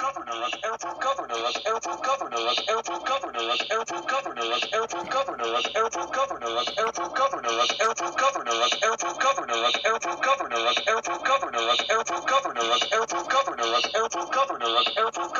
governor, airfield governor, airfield governor, airfield governor, airfield governor, airfield governor, airfield governor, airfield governor, airfield governor, of airfield governor, airfield governor, airfield governor, airfield governor, airfield governor, airfield governor,